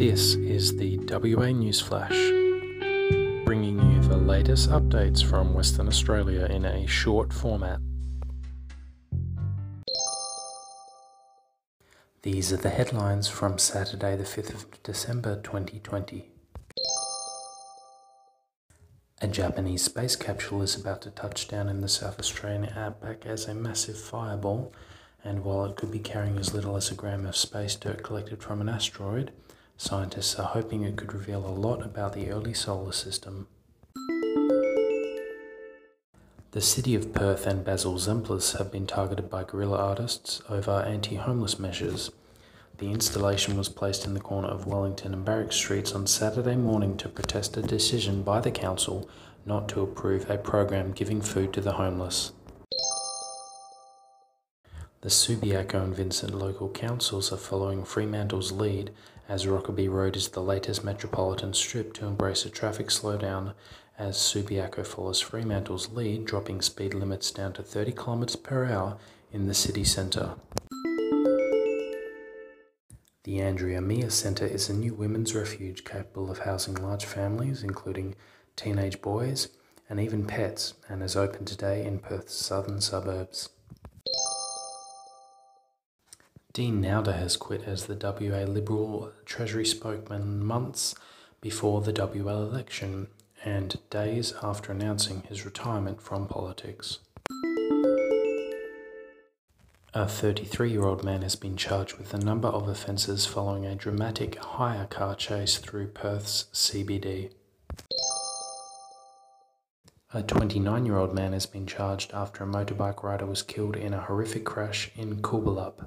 This is the WA News Flash, bringing you the latest updates from Western Australia in a short format. These are the headlines from Saturday, the 5th of December 2020. A Japanese space capsule is about to touch down in the South Australian outback as a massive fireball, and while it could be carrying as little as a gram of space dirt collected from an asteroid, Scientists are hoping it could reveal a lot about the early solar system. The city of Perth and Basil Zempilas have been targeted by guerrilla artists over anti homeless measures. The installation was placed in the corner of Wellington and Barrack Streets on Saturday morning to protest a decision by the council not to approve a program giving food to the homeless. The Subiaco and Vincent local councils are following Fremantle's lead as Rokeby Road is the latest metropolitan strip to embrace a traffic slowdown as Subiaco follows Fremantle's lead, dropping speed limits down to 30 km per hour in the city centre. The Andrea Mia Centre is a new women's refuge capable of housing large families, including teenage boys and even pets, and is open today in Perth's southern suburbs. Dean Nalder has quit as the WA Liberal Treasury spokesman months before the WA election and days after announcing his retirement from politics. A 33 year old man has been charged with a number of offences following a dramatic hire car chase through Perth's CBD. A 29 year old man has been charged after a motorbike rider was killed in a horrific crash in Coolbellup.